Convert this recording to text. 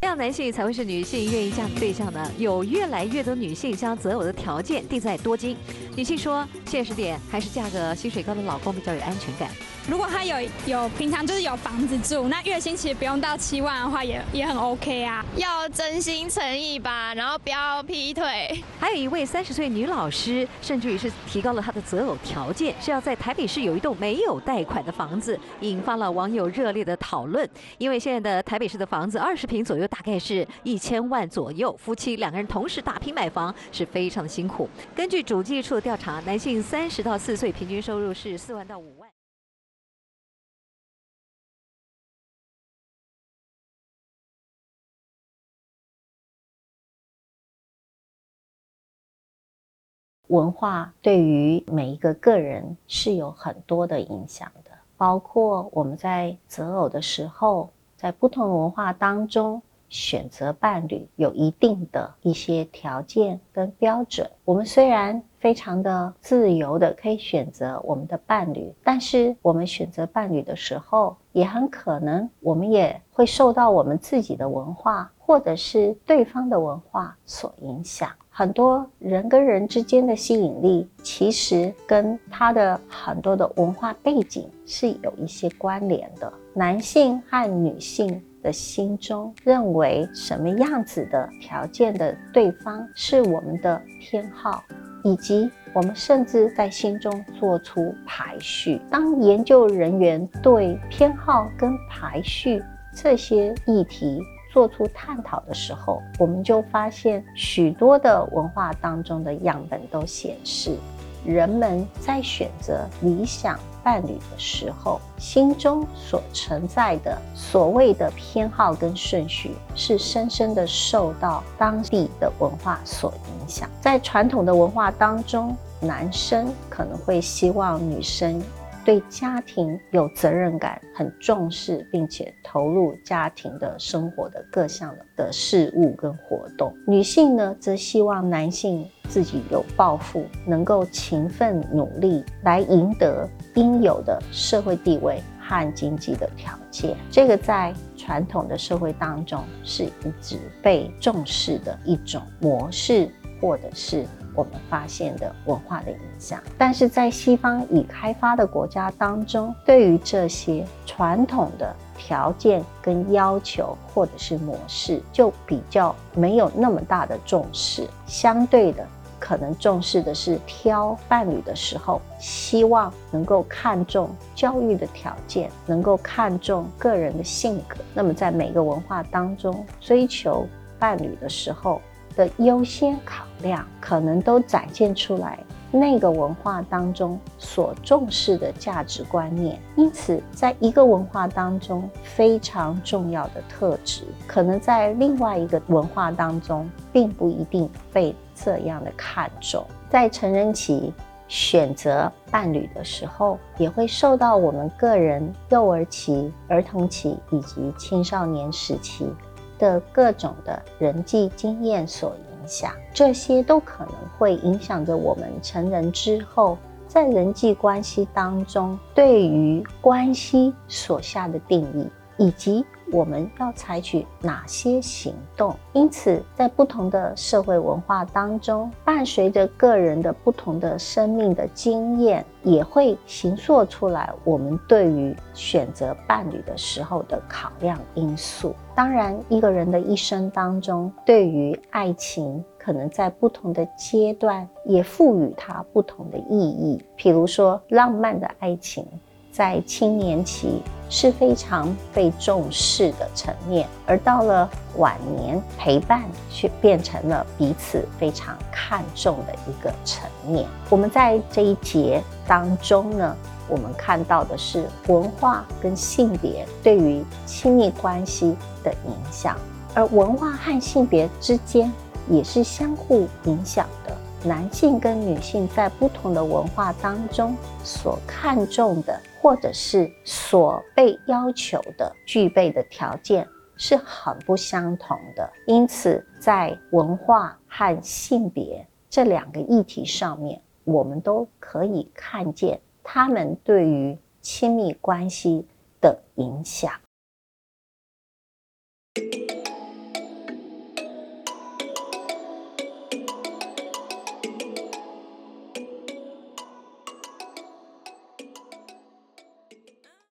这样男性才会是女性愿意嫁的对象呢？有越来越多女性将择偶的条件定在多金。女性说，现实点还是嫁个薪水高的老公比较有安全感。如果他有有平常就是有房子住，那月薪其实不用到七万的话，也也很 OK 啊。要真心诚意吧，然后不要劈腿。还有一位三十岁女老师，甚至于是提高了她的择偶条件，是要在台北市有一栋没有贷款的房子，引发了网友热烈的讨论。因为现在的台北市的房子二十平左右，大概是一千万左右，夫妻两个人同时打拼买房是非常的辛苦。根据主计处的调查，男性三十到四岁平均收入是四万到五万。文化对于每一个个人是有很多的影响的，包括我们在择偶的时候，在不同文化当中选择伴侣，有一定的一些条件跟标准。我们虽然非常的自由的可以选择我们的伴侣，但是我们选择伴侣的时候，也很可能我们也会受到我们自己的文化或者是对方的文化所影响。很多人跟人之间的吸引力，其实跟他的很多的文化背景是有一些关联的。男性和女性的心中认为什么样子的条件的对方是我们的偏好，以及我们甚至在心中做出排序。当研究人员对偏好跟排序这些议题，做出探讨的时候，我们就发现许多的文化当中的样本都显示，人们在选择理想伴侣的时候，心中所存在的所谓的偏好跟顺序，是深深的受到当地的文化所影响。在传统的文化当中，男生可能会希望女生。对家庭有责任感，很重视，并且投入家庭的生活的各项的事物跟活动。女性呢，则希望男性自己有抱负，能够勤奋努力，来赢得应有的社会地位和经济的条件。这个在传统的社会当中是一直被重视的一种模式，或者是。我们发现的文化的影响，但是在西方已开发的国家当中，对于这些传统的条件跟要求或者是模式，就比较没有那么大的重视。相对的，可能重视的是挑伴侣的时候，希望能够看重教育的条件，能够看重个人的性格。那么在每个文化当中，追求伴侣的时候。的优先考量，可能都展现出来那个文化当中所重视的价值观念。因此，在一个文化当中非常重要的特质，可能在另外一个文化当中并不一定被这样的看重。在成人期选择伴侣的时候，也会受到我们个人幼儿期、儿童期以及青少年时期。的各种的人际经验所影响，这些都可能会影响着我们成人之后在人际关系当中对于关系所下的定义，以及我们要采取哪些行动。因此，在不同的社会文化当中，伴随着个人的不同的生命的经验，也会形塑出来我们对于选择伴侣的时候的考量因素。当然，一个人的一生当中，对于爱情，可能在不同的阶段也赋予它不同的意义。譬如说，浪漫的爱情，在青年期是非常被重视的层面，而到了晚年，陪伴却变成了彼此非常看重的一个层面。我们在这一节当中呢。我们看到的是文化跟性别对于亲密关系的影响，而文化和性别之间也是相互影响的。男性跟女性在不同的文化当中所看重的，或者是所被要求的具备的条件是很不相同的。因此，在文化和性别。这两个议题上面，我们都可以看见他们对于亲密关系的影响。